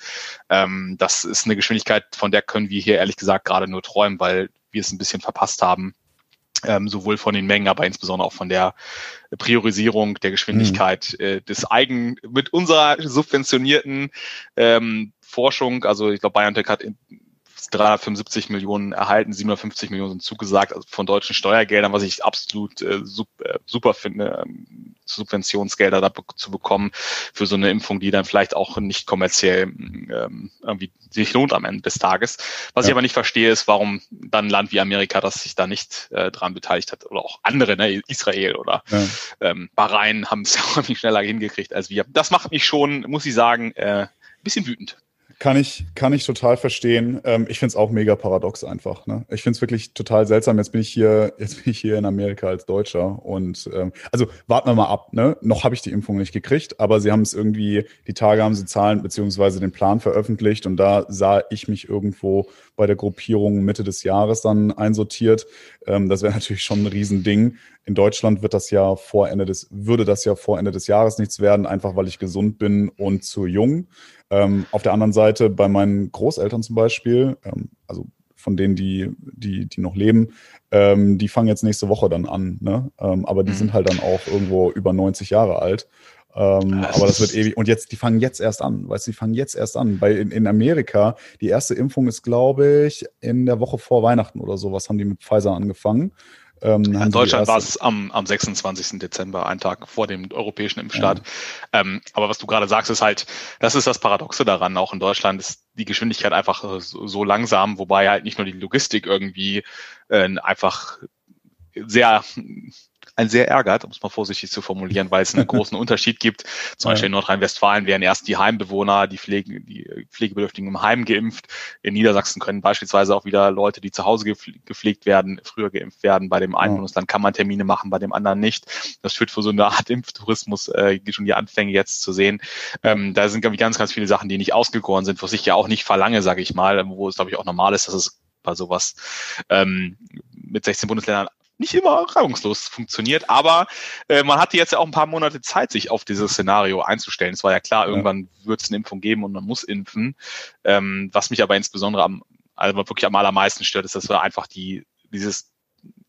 Ähm, das ist eine Geschwindigkeit, von der können wir hier ehrlich gesagt gerade nur träumen, weil wir es ein bisschen verpasst haben, ähm, sowohl von den Mengen, aber insbesondere auch von der Priorisierung der Geschwindigkeit mhm. äh, des eigen mit unserer subventionierten ähm, Forschung. Also ich glaube, BioNTech hat in, 375 Millionen erhalten, 750 Millionen sind zugesagt also von deutschen Steuergeldern, was ich absolut äh, äh super finde, ähm, Subventionsgelder da zu bekommen für so eine Impfung, die dann vielleicht auch nicht kommerziell ähm, irgendwie sich lohnt am Ende des Tages. Was ja. ich aber nicht verstehe, ist, warum dann ein Land wie Amerika, das sich da nicht äh, dran beteiligt hat, oder auch andere, ne, Israel oder ja. ähm, Bahrain haben es ja auch irgendwie schneller hingekriegt als wir. Das macht mich schon, muss ich sagen, äh, bisschen wütend. Kann ich, kann ich total verstehen. Ähm, ich finde es auch mega paradox einfach. Ne? Ich finde es wirklich total seltsam. Jetzt bin ich hier, jetzt bin ich hier in Amerika als Deutscher und ähm, also warten wir mal ab. Ne? Noch habe ich die Impfung nicht gekriegt, aber sie haben es irgendwie, die Tage haben sie Zahlen beziehungsweise den Plan veröffentlicht und da sah ich mich irgendwo bei der Gruppierung Mitte des Jahres dann einsortiert. Ähm, das wäre natürlich schon ein Riesending. In Deutschland wird das ja vor Ende des, würde das ja vor Ende des Jahres nichts werden, einfach weil ich gesund bin und zu jung. Ähm, auf der anderen Seite bei meinen Großeltern zum Beispiel, ähm, also von denen, die, die, die noch leben, ähm, die fangen jetzt nächste Woche dann an. Ne? Ähm, aber die mhm. sind halt dann auch irgendwo über 90 Jahre alt. Ähm, das aber das wird ewig. Und jetzt, die fangen jetzt erst an, weißt du, die fangen jetzt erst an. Bei, in, in Amerika, die erste Impfung ist, glaube ich, in der Woche vor Weihnachten oder sowas, haben die mit Pfizer angefangen. Ähm, in Deutschland war es am, am 26. Dezember, einen Tag vor dem europäischen Impfstart. Ja. Ähm, aber was du gerade sagst, ist halt, das ist das Paradoxe daran. Auch in Deutschland ist die Geschwindigkeit einfach äh, so, so langsam, wobei halt nicht nur die Logistik irgendwie äh, einfach sehr ein sehr ärgert, um es mal vorsichtig zu formulieren, weil es einen großen Unterschied gibt. Zum Beispiel in Nordrhein-Westfalen werden erst die Heimbewohner, die, Pflege, die Pflegebedürftigen im Heim geimpft. In Niedersachsen können beispielsweise auch wieder Leute, die zu Hause gepflegt werden, früher geimpft werden. Bei dem einen. Bundesland kann man Termine machen, bei dem anderen nicht. Das führt für so eine Art Impftourismus äh, schon die Anfänge jetzt zu sehen. Ähm, da sind, glaube ich, ganz, ganz viele Sachen, die nicht ausgegoren sind, was ich ja auch nicht verlange, sage ich mal, wo es, glaube ich, auch normal ist, dass es bei sowas ähm, mit 16 Bundesländern nicht immer reibungslos funktioniert, aber äh, man hatte jetzt ja auch ein paar Monate Zeit, sich auf dieses Szenario einzustellen. Es war ja klar, irgendwann wird es eine Impfung geben und man muss impfen. Ähm, was mich aber insbesondere am, also wirklich am allermeisten stört, ist, dass wir einfach die, dieses,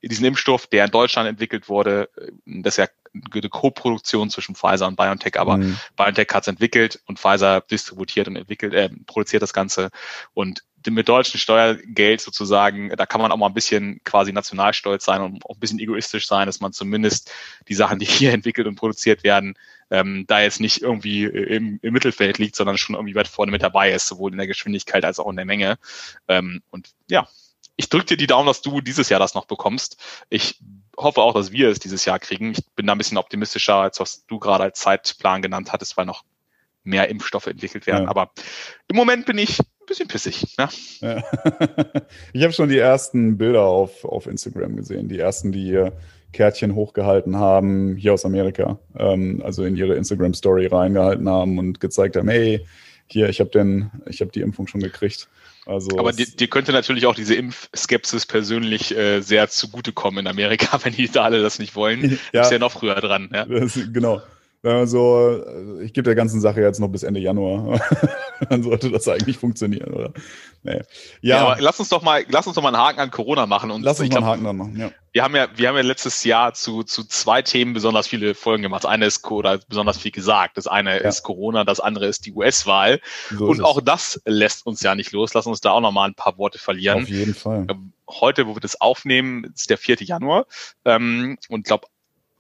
diesen Impfstoff, der in Deutschland entwickelt wurde, äh, das ist ja eine Co-Produktion zwischen Pfizer und BioNTech, aber mhm. BioNTech hat es entwickelt und Pfizer distributiert und entwickelt, äh, produziert das Ganze. Und mit deutschem Steuergeld sozusagen, da kann man auch mal ein bisschen quasi nationalstolz sein und auch ein bisschen egoistisch sein, dass man zumindest die Sachen, die hier entwickelt und produziert werden, ähm, da jetzt nicht irgendwie im, im Mittelfeld liegt, sondern schon irgendwie weit vorne mit dabei ist, sowohl in der Geschwindigkeit als auch in der Menge. Ähm, und ja, ich drücke dir die Daumen, dass du dieses Jahr das noch bekommst. Ich hoffe auch, dass wir es dieses Jahr kriegen. Ich bin da ein bisschen optimistischer, als was du gerade als Zeitplan genannt hattest, weil noch mehr Impfstoffe entwickelt werden. Ja. Aber im Moment bin ich ein bisschen pissig. Ne? Ja. ich habe schon die ersten Bilder auf, auf Instagram gesehen, die ersten, die ihr Kärtchen hochgehalten haben, hier aus Amerika, ähm, also in ihre Instagram-Story reingehalten haben und gezeigt haben, hey, hier, ich habe habe die Impfung schon gekriegt. Also Aber dir, dir könnte natürlich auch diese Impfskepsis persönlich äh, sehr zugutekommen in Amerika, wenn die da alle das nicht wollen. Ja. Ist ja noch früher dran. Ja? Das, genau. Also, ich gebe der ganzen Sache jetzt noch bis Ende Januar. Dann sollte das eigentlich funktionieren, oder? Nee. Ja, ja, aber lass uns doch mal, lass uns doch mal einen Haken an Corona machen. Und lass uns mal einen Haken dran machen, ja. Wir haben ja, wir haben ja letztes Jahr zu, zu zwei Themen besonders viele Folgen gemacht. Das eine ist, oder besonders viel gesagt. Das eine ja. ist Corona, das andere ist die US-Wahl. So und auch das lässt uns ja nicht los. Lass uns da auch noch mal ein paar Worte verlieren. Auf jeden Fall. Ähm, heute, wo wir das aufnehmen, ist der 4. Januar. Ähm, und glaube,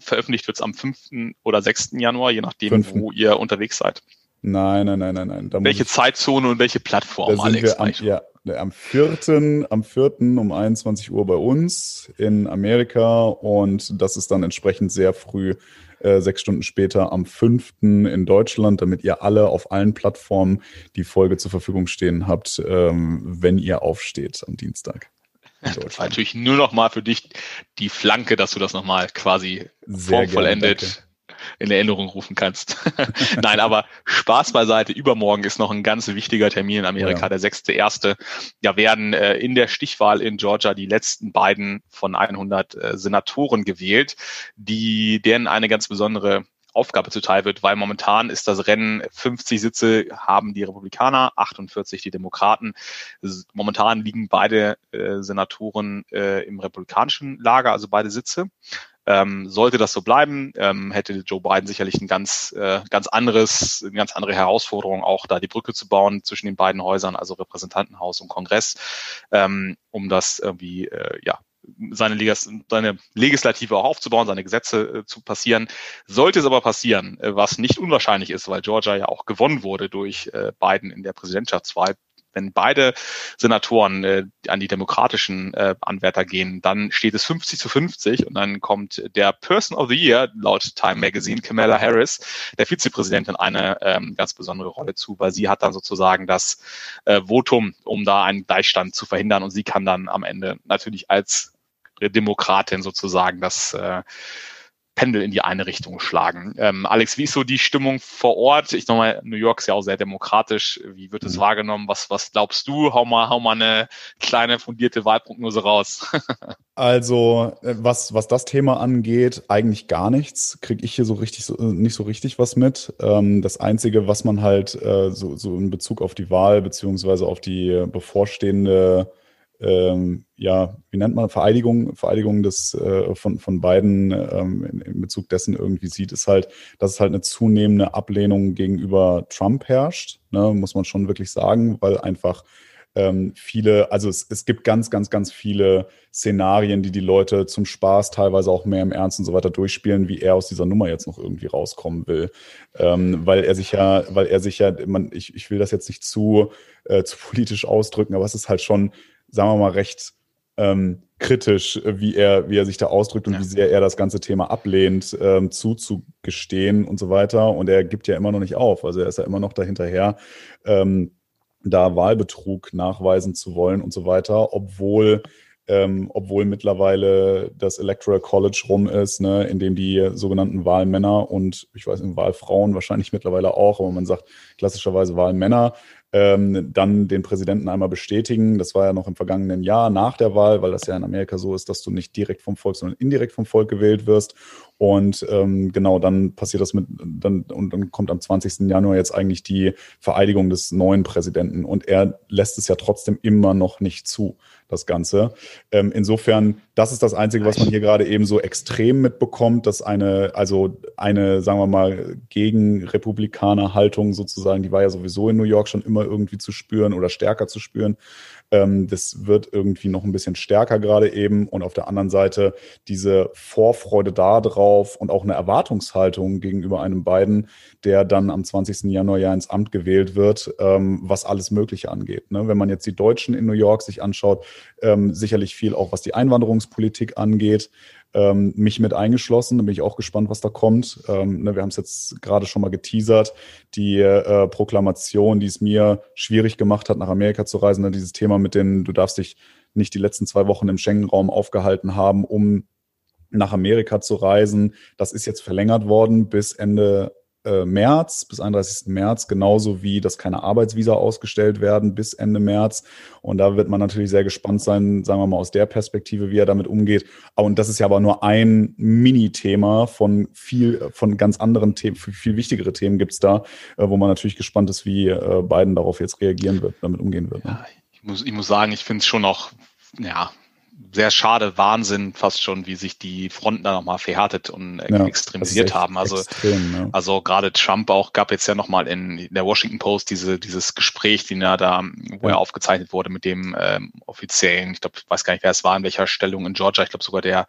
veröffentlicht wird es am 5. oder 6. Januar, je nachdem, 5. wo ihr unterwegs seid. Nein, nein, nein, nein, nein. Da welche Zeitzone und welche Plattform, da Alex? Am, ja, am 4. am 4. um 21 Uhr bei uns in Amerika und das ist dann entsprechend sehr früh, äh, sechs Stunden später am 5. in Deutschland, damit ihr alle auf allen Plattformen die Folge zur Verfügung stehen habt, ähm, wenn ihr aufsteht am Dienstag. Das war natürlich nur noch mal für dich die Flanke, dass du das noch mal quasi formvollendet in Erinnerung rufen kannst. Nein, aber Spaß beiseite. Übermorgen ist noch ein ganz wichtiger Termin in Amerika, ja. der sechste erste. Ja, werden äh, in der Stichwahl in Georgia die letzten beiden von 100 äh, Senatoren gewählt, die denen eine ganz besondere Aufgabe zuteil wird, weil momentan ist das Rennen 50 Sitze haben die Republikaner, 48 die Demokraten. Momentan liegen beide äh, Senatoren äh, im republikanischen Lager, also beide Sitze. Ähm, sollte das so bleiben, ähm, hätte Joe Biden sicherlich ein ganz, äh, ganz anderes, eine ganz andere Herausforderung, auch da die Brücke zu bauen zwischen den beiden Häusern, also Repräsentantenhaus und Kongress, ähm, um das irgendwie, äh, ja, seine, Legis seine Legislative auch aufzubauen, seine Gesetze äh, zu passieren. Sollte es aber passieren, äh, was nicht unwahrscheinlich ist, weil Georgia ja auch gewonnen wurde durch äh, Biden in der Präsidentschaftswahl, wenn beide Senatoren äh, an die demokratischen äh, Anwärter gehen, dann steht es 50 zu 50 und dann kommt der Person of the Year laut Time Magazine, Kamala Harris, der Vizepräsidentin, eine ähm, ganz besondere Rolle zu, weil sie hat dann sozusagen das äh, Votum, um da einen Gleichstand zu verhindern und sie kann dann am Ende natürlich als Demokratin sozusagen das äh, Pendel in die eine Richtung schlagen. Ähm, Alex, wie ist so die Stimmung vor Ort? Ich nochmal, New York ist ja auch sehr demokratisch. Wie wird es mhm. wahrgenommen? Was, was glaubst du? Hau mal, hau mal eine kleine fundierte Wahlprognose raus. also, äh, was, was das Thema angeht, eigentlich gar nichts. Kriege ich hier so richtig, so, nicht so richtig was mit. Ähm, das Einzige, was man halt äh, so, so in Bezug auf die Wahl beziehungsweise auf die bevorstehende ähm, ja, wie nennt man Vereidigung, Vereidigung des äh, von, von beiden ähm, in, in, Bezug dessen irgendwie sieht, ist halt, dass es halt eine zunehmende Ablehnung gegenüber Trump herrscht, ne, muss man schon wirklich sagen, weil einfach ähm, viele, also es, es gibt ganz, ganz, ganz viele Szenarien, die die Leute zum Spaß, teilweise auch mehr im Ernst und so weiter durchspielen, wie er aus dieser Nummer jetzt noch irgendwie rauskommen will. Ähm, weil er sich ja, weil er sich ja, man, ich, ich will das jetzt nicht zu, äh, zu politisch ausdrücken, aber es ist halt schon sagen wir mal, recht ähm, kritisch, wie er, wie er sich da ausdrückt und ja. wie sehr er das ganze Thema ablehnt, ähm, zuzugestehen und so weiter. Und er gibt ja immer noch nicht auf. Also er ist ja immer noch dahinterher, ähm, da Wahlbetrug nachweisen zu wollen und so weiter, obwohl ähm, obwohl mittlerweile das Electoral College rum ist, ne, in dem die sogenannten Wahlmänner und ich weiß nicht, Wahlfrauen wahrscheinlich mittlerweile auch, aber man sagt klassischerweise Wahlmänner ähm, dann den Präsidenten einmal bestätigen. Das war ja noch im vergangenen Jahr nach der Wahl, weil das ja in Amerika so ist, dass du nicht direkt vom Volk, sondern indirekt vom Volk gewählt wirst. Und ähm, genau, dann passiert das mit, dann, und dann kommt am 20. Januar jetzt eigentlich die Vereidigung des neuen Präsidenten. Und er lässt es ja trotzdem immer noch nicht zu, das Ganze. Ähm, insofern, das ist das Einzige, was man hier gerade eben so extrem mitbekommt, dass eine, also eine, sagen wir mal, gegen Republikaner-Haltung sozusagen, die war ja sowieso in New York schon immer irgendwie zu spüren oder stärker zu spüren. Ähm, das wird irgendwie noch ein bisschen stärker gerade eben. Und auf der anderen Seite diese Vorfreude da drauf und auch eine Erwartungshaltung gegenüber einem beiden, der dann am 20. Januar ja ins Amt gewählt wird, ähm, was alles Mögliche angeht. Ne? Wenn man jetzt die Deutschen in New York sich anschaut, ähm, sicherlich viel auch was die Einwanderungspolitik angeht ähm, mich mit eingeschlossen. Da bin ich auch gespannt, was da kommt. Ähm, ne, wir haben es jetzt gerade schon mal geteasert. Die äh, Proklamation, die es mir schwierig gemacht hat, nach Amerika zu reisen, ne, dieses Thema mit den, du darfst dich nicht die letzten zwei Wochen im Schengen-Raum aufgehalten haben, um nach Amerika zu reisen. Das ist jetzt verlängert worden bis Ende äh, März bis 31. März, genauso wie, dass keine Arbeitsvisa ausgestellt werden bis Ende März. Und da wird man natürlich sehr gespannt sein, sagen wir mal aus der Perspektive, wie er damit umgeht. Und das ist ja aber nur ein Mini-Thema von viel, von ganz anderen Themen, viel wichtigere Themen gibt's da, äh, wo man natürlich gespannt ist, wie äh, Biden darauf jetzt reagieren wird, damit umgehen wird. Ja, ich muss, ich muss sagen, ich finde es schon auch, ja, sehr schade, Wahnsinn fast schon, wie sich die Fronten da nochmal verhärtet und ja, extremisiert haben. Also, extrem, ja. also gerade Trump auch gab jetzt ja nochmal in der Washington Post diese, dieses Gespräch, den er da, wo ja. er aufgezeichnet wurde mit dem ähm, Offiziellen, ich glaube, ich weiß gar nicht, wer es war, in welcher Stellung in Georgia, ich glaube sogar der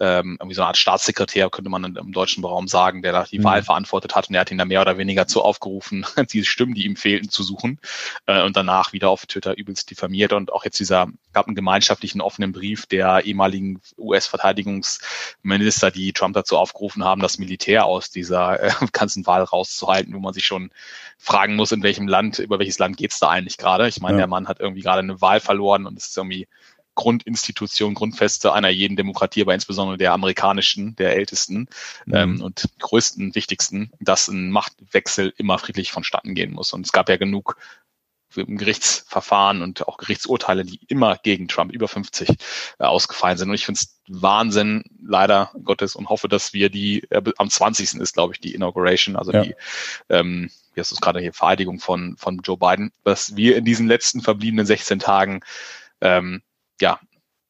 ähm, irgendwie so eine Art Staatssekretär, könnte man im deutschen Raum sagen, der da die mhm. Wahl verantwortet hat und er hat ihn da mehr oder weniger zu aufgerufen, diese Stimmen, die ihm fehlten, zu suchen äh, und danach wieder auf Twitter übelst diffamiert und auch jetzt dieser, gab einen gemeinschaftlichen offenen Brief der ehemaligen US-Verteidigungsminister, die Trump dazu aufgerufen haben, das Militär aus dieser äh, ganzen Wahl rauszuhalten, wo man sich schon fragen muss, in welchem Land, über welches Land geht's da eigentlich gerade. Ich meine, ja. der Mann hat irgendwie gerade eine Wahl verloren und es ist irgendwie Grundinstitution, Grundfeste einer jeden Demokratie, aber insbesondere der amerikanischen, der ältesten mhm. ähm, und größten, wichtigsten, dass ein Machtwechsel immer friedlich vonstatten gehen muss. Und es gab ja genug Gerichtsverfahren und auch Gerichtsurteile, die immer gegen Trump über 50 äh, ausgefallen sind. Und ich finde es Wahnsinn, leider Gottes, und hoffe, dass wir die, äh, am 20. ist, glaube ich, die Inauguration, also ja. die, ähm, wie hast du es gerade hier, Vereidigung von, von Joe Biden, dass wir in diesen letzten verbliebenen 16 Tagen ähm, ja,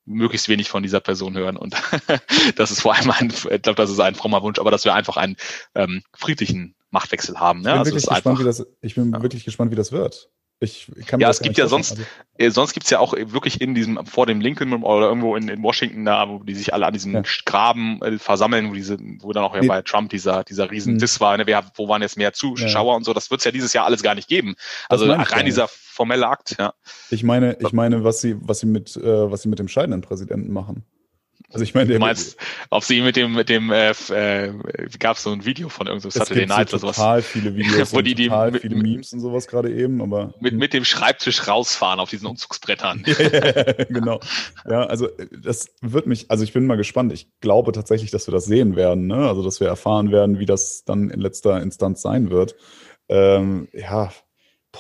möglichst wenig von dieser Person hören. Und das ist vor allem ein, ich glaube, das ist ein frommer Wunsch, aber dass wir einfach einen ähm, friedlichen Machtwechsel haben. Ne? Ich bin, also wirklich, gespannt, einfach, wie das, ich bin ja. wirklich gespannt, wie das wird. Ich, kann ja, es gibt ja sonst, also. äh, sonst gibt's ja auch wirklich in diesem, vor dem Lincoln oder irgendwo in, in Washington da, wo die sich alle an diesem ja. Graben äh, versammeln, wo diese, wo dann auch ja bei Trump dieser, dieser riesen mhm. Diss war, ne, wer, wo waren jetzt mehr Zuschauer ja. und so, das wird's ja dieses Jahr alles gar nicht geben. Also rein dieser formelle Akt, ja. Ich meine, ich meine, was sie, was sie mit, äh, was sie mit dem scheidenden Präsidenten machen. Also ich meine, du meinst, ob sie mit dem, mit dem, äh, äh, gab es so ein Video von irgendwas Saturday Night oder sowas. Total viele Videos, wo die, die total mit, viele Memes und sowas gerade eben, aber mit mit dem Schreibtisch rausfahren auf diesen Umzugsbrettern. genau. Ja, also das wird mich, also ich bin mal gespannt. Ich glaube tatsächlich, dass wir das sehen werden, ne? Also dass wir erfahren werden, wie das dann in letzter Instanz sein wird. Ähm, ja,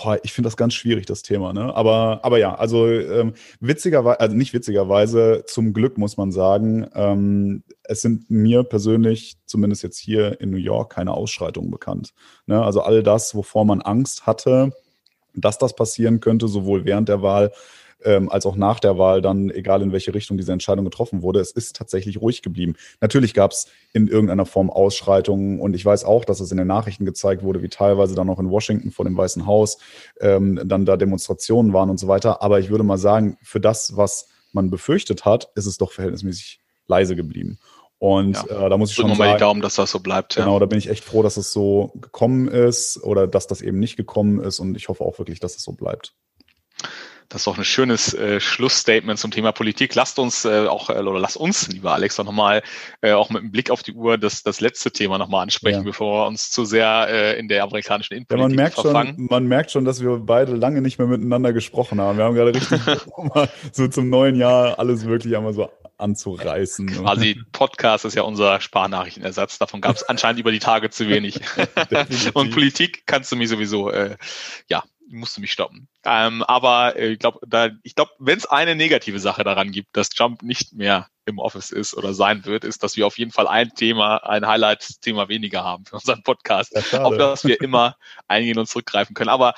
Boah, ich finde das ganz schwierig, das Thema, ne? Aber, aber ja, also ähm, witzigerweise, also nicht witzigerweise, zum Glück muss man sagen, ähm, es sind mir persönlich, zumindest jetzt hier in New York, keine Ausschreitungen bekannt. Ne? Also all das, wovor man Angst hatte, dass das passieren könnte, sowohl während der Wahl ähm, als auch nach der Wahl dann, egal in welche Richtung diese Entscheidung getroffen wurde, es ist tatsächlich ruhig geblieben. Natürlich gab es in irgendeiner Form Ausschreitungen und ich weiß auch, dass es in den Nachrichten gezeigt wurde, wie teilweise dann auch in Washington vor dem Weißen Haus ähm, dann da Demonstrationen waren und so weiter. Aber ich würde mal sagen, für das, was man befürchtet hat, ist es doch verhältnismäßig leise geblieben. Und ja. äh, da muss ich schon mal die Daumen, dass das so bleibt. Genau, ja. da bin ich echt froh, dass es so gekommen ist oder dass das eben nicht gekommen ist. Und ich hoffe auch wirklich, dass es so bleibt. Das ist doch ein schönes äh, Schlussstatement zum Thema Politik. Lasst uns äh, auch, äh, oder lass uns, lieber Alex, doch nochmal äh, auch mit einem Blick auf die Uhr das, das letzte Thema nochmal ansprechen, ja. bevor wir uns zu sehr äh, in der amerikanischen Innenpolitik ja, man merkt verfangen. Schon, man merkt schon, dass wir beide lange nicht mehr miteinander gesprochen haben. Wir haben gerade richtig so zum neuen Jahr alles wirklich einmal so anzureißen. Quasi Podcast ist ja unser Sparnachrichtenersatz. Davon gab es anscheinend über die Tage zu wenig. Und Politik kannst du mir sowieso, äh, ja, musst du mich stoppen. Ähm, aber äh, ich glaube, da, ich glaube, wenn es eine negative Sache daran gibt, dass Trump nicht mehr im Office ist oder sein wird, ist, dass wir auf jeden Fall ein Thema, ein Highlight-Thema weniger haben für unseren Podcast, ja, auf das wir immer eingehen und zurückgreifen können. Aber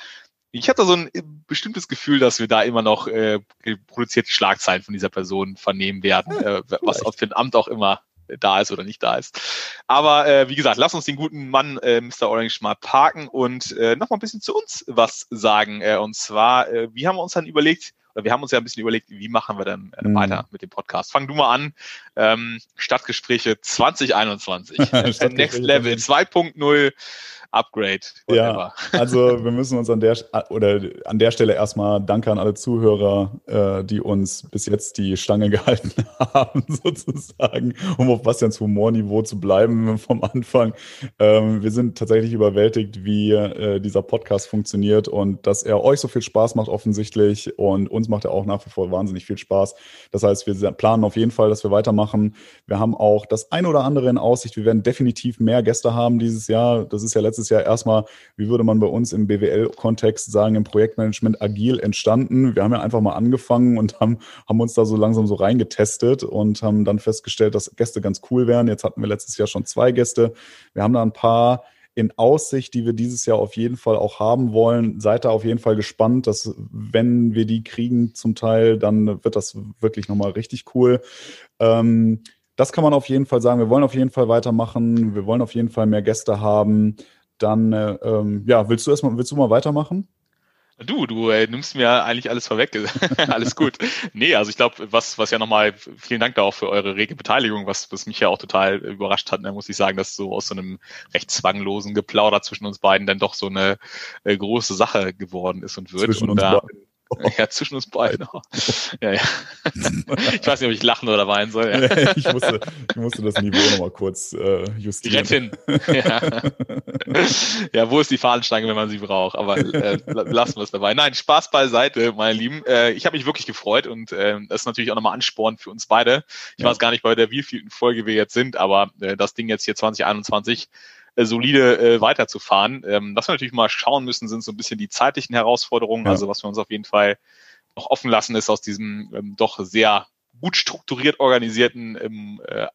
ich hatte so ein äh, bestimmtes Gefühl, dass wir da immer noch äh, produzierte Schlagzeilen von dieser Person vernehmen werden, äh, was für ein Amt auch immer da ist oder nicht da ist. Aber äh, wie gesagt, lass uns den guten Mann äh, Mr. Orange mal parken und äh, noch mal ein bisschen zu uns was sagen. Äh, und zwar, äh, wie haben wir uns dann überlegt, oder wir haben uns ja ein bisschen überlegt, wie machen wir dann äh, mhm. weiter mit dem Podcast. Fang du mal an. Ähm, Stadtgespräche 2021. Next Level 2.0. Upgrade. Whatever. Ja, also wir müssen uns an der oder an der Stelle erstmal Danke an alle Zuhörer, äh, die uns bis jetzt die Stange gehalten haben, sozusagen, um auf Bastians Humorniveau zu bleiben vom Anfang. Ähm, wir sind tatsächlich überwältigt, wie äh, dieser Podcast funktioniert und dass er euch so viel Spaß macht offensichtlich und uns macht er auch nach wie vor wahnsinnig viel Spaß. Das heißt, wir planen auf jeden Fall, dass wir weitermachen. Wir haben auch das ein oder andere in Aussicht. Wir werden definitiv mehr Gäste haben dieses Jahr. Das ist ja letztes Jahr erstmal, wie würde man bei uns im BWL-Kontext sagen, im Projektmanagement agil entstanden. Wir haben ja einfach mal angefangen und haben, haben uns da so langsam so reingetestet und haben dann festgestellt, dass Gäste ganz cool wären. Jetzt hatten wir letztes Jahr schon zwei Gäste. Wir haben da ein paar in Aussicht, die wir dieses Jahr auf jeden Fall auch haben wollen. Seid da auf jeden Fall gespannt, dass wenn wir die kriegen zum Teil, dann wird das wirklich nochmal richtig cool. Ähm, das kann man auf jeden Fall sagen. Wir wollen auf jeden Fall weitermachen. Wir wollen auf jeden Fall mehr Gäste haben. Dann, äh, ähm, ja, willst du erstmal, willst du mal weitermachen? Du, du äh, nimmst mir eigentlich alles vorweg. alles gut. Nee, also ich glaube, was, was ja nochmal, vielen Dank da auch für eure rege Beteiligung, was, was mich ja auch total überrascht hat, ne, muss ich sagen, dass so aus so einem recht zwanglosen Geplauder zwischen uns beiden dann doch so eine äh, große Sache geworden ist und wird. Zwischen und da, beiden. Ja, zwischen uns beiden. Ja, ja. Ich weiß nicht, ob ich lachen oder weinen soll. Ja. ich, musste, ich musste das Niveau nochmal kurz äh, justieren. Retten. Ja. ja, wo ist die Fahnenstange, wenn man sie braucht? Aber äh, lassen wir es dabei. Nein, Spaß beiseite, meine Lieben. Äh, ich habe mich wirklich gefreut und äh, das ist natürlich auch nochmal Ansporn für uns beide. Ich ja. weiß gar nicht, bei der wievielten Folge wir jetzt sind, aber äh, das Ding jetzt hier 2021 äh, solide äh, weiterzufahren. Ähm, was wir natürlich mal schauen müssen, sind so ein bisschen die zeitlichen Herausforderungen. Ja. Also was wir uns auf jeden Fall noch offen lassen, ist aus diesem ähm, doch sehr gut strukturiert organisierten ähm, äh,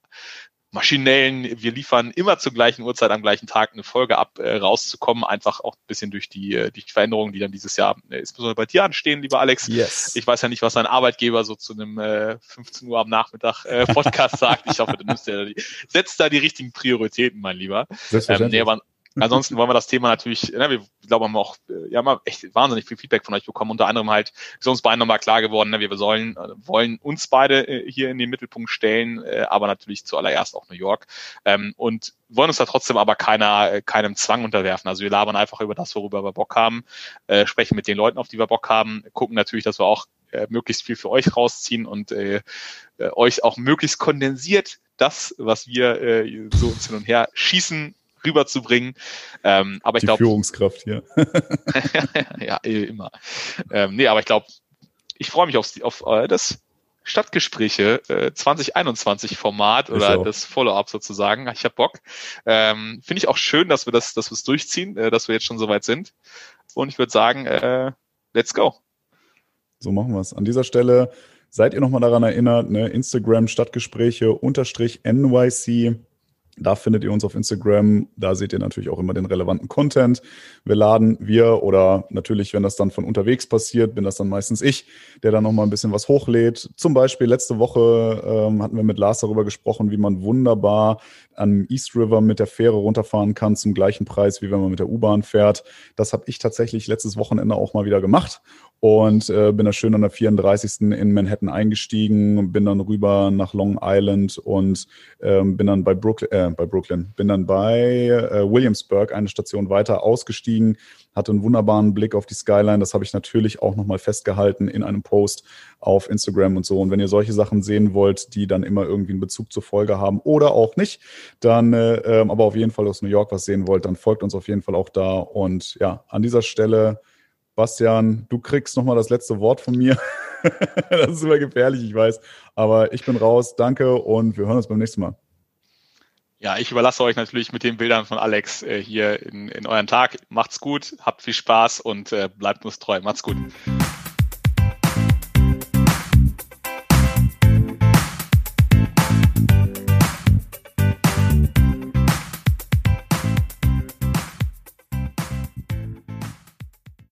maschinellen, wir liefern immer zur gleichen Uhrzeit am gleichen Tag eine Folge ab, äh, rauszukommen, einfach auch ein bisschen durch die, äh, die Veränderungen, die dann dieses Jahr äh, insbesondere bei dir anstehen, lieber Alex. Yes. Ich weiß ja nicht, was dein Arbeitgeber so zu einem äh, 15 Uhr am Nachmittag äh, Podcast sagt. Ich hoffe, du nimmst ja die, setzt da die richtigen Prioritäten, mein Lieber. Ähm, nee, aber Ansonsten wollen wir das Thema natürlich, ne, wir glauben, auch äh, ja mal echt wahnsinnig viel Feedback von euch bekommen. Unter anderem halt ist uns beiden nochmal klar geworden, ne, wir sollen, äh, wollen uns beide äh, hier in den Mittelpunkt stellen, äh, aber natürlich zuallererst auch New York. Ähm, und wollen uns da trotzdem aber keiner, keinem Zwang unterwerfen. Also wir labern einfach über das, worüber wir Bock haben, äh, sprechen mit den Leuten, auf die wir Bock haben, gucken natürlich, dass wir auch äh, möglichst viel für euch rausziehen und äh, euch auch möglichst kondensiert das, was wir äh, so uns hin und her schießen, rüberzubringen. Ähm, aber ich glaube. Führungskraft hier. ja, eh, immer. Ähm, nee, aber ich glaube, ich freue mich aufs, auf äh, das Stadtgespräche äh, 2021 Format oder das Follow-up sozusagen. Ich habe Bock. Ähm, Finde ich auch schön, dass wir das, dass wir es durchziehen, äh, dass wir jetzt schon soweit sind. Und ich würde sagen, äh, let's go. So machen wir es. An dieser Stelle seid ihr nochmal daran erinnert, ne? Instagram Stadtgespräche unterstrich NYC da findet ihr uns auf Instagram. Da seht ihr natürlich auch immer den relevanten Content. Wir laden wir oder natürlich, wenn das dann von unterwegs passiert, bin das dann meistens ich, der dann nochmal ein bisschen was hochlädt. Zum Beispiel letzte Woche ähm, hatten wir mit Lars darüber gesprochen, wie man wunderbar am East River mit der Fähre runterfahren kann zum gleichen Preis, wie wenn man mit der U-Bahn fährt. Das habe ich tatsächlich letztes Wochenende auch mal wieder gemacht und äh, bin da schön an der 34. in Manhattan eingestiegen, bin dann rüber nach Long Island und ähm, bin dann bei Brooklyn, äh, bei Brooklyn, bin dann bei äh, Williamsburg eine Station weiter ausgestiegen, hatte einen wunderbaren Blick auf die Skyline. Das habe ich natürlich auch nochmal festgehalten in einem Post auf Instagram und so. Und wenn ihr solche Sachen sehen wollt, die dann immer irgendwie einen Bezug zur Folge haben oder auch nicht, dann äh, ähm, aber auf jeden Fall aus New York was sehen wollt, dann folgt uns auf jeden Fall auch da. Und ja, an dieser Stelle Bastian, du kriegst nochmal das letzte Wort von mir. das ist immer gefährlich, ich weiß. Aber ich bin raus. Danke und wir hören uns beim nächsten Mal. Ja, ich überlasse euch natürlich mit den Bildern von Alex äh, hier in, in euren Tag. Macht's gut, habt viel Spaß und äh, bleibt uns treu. Macht's gut.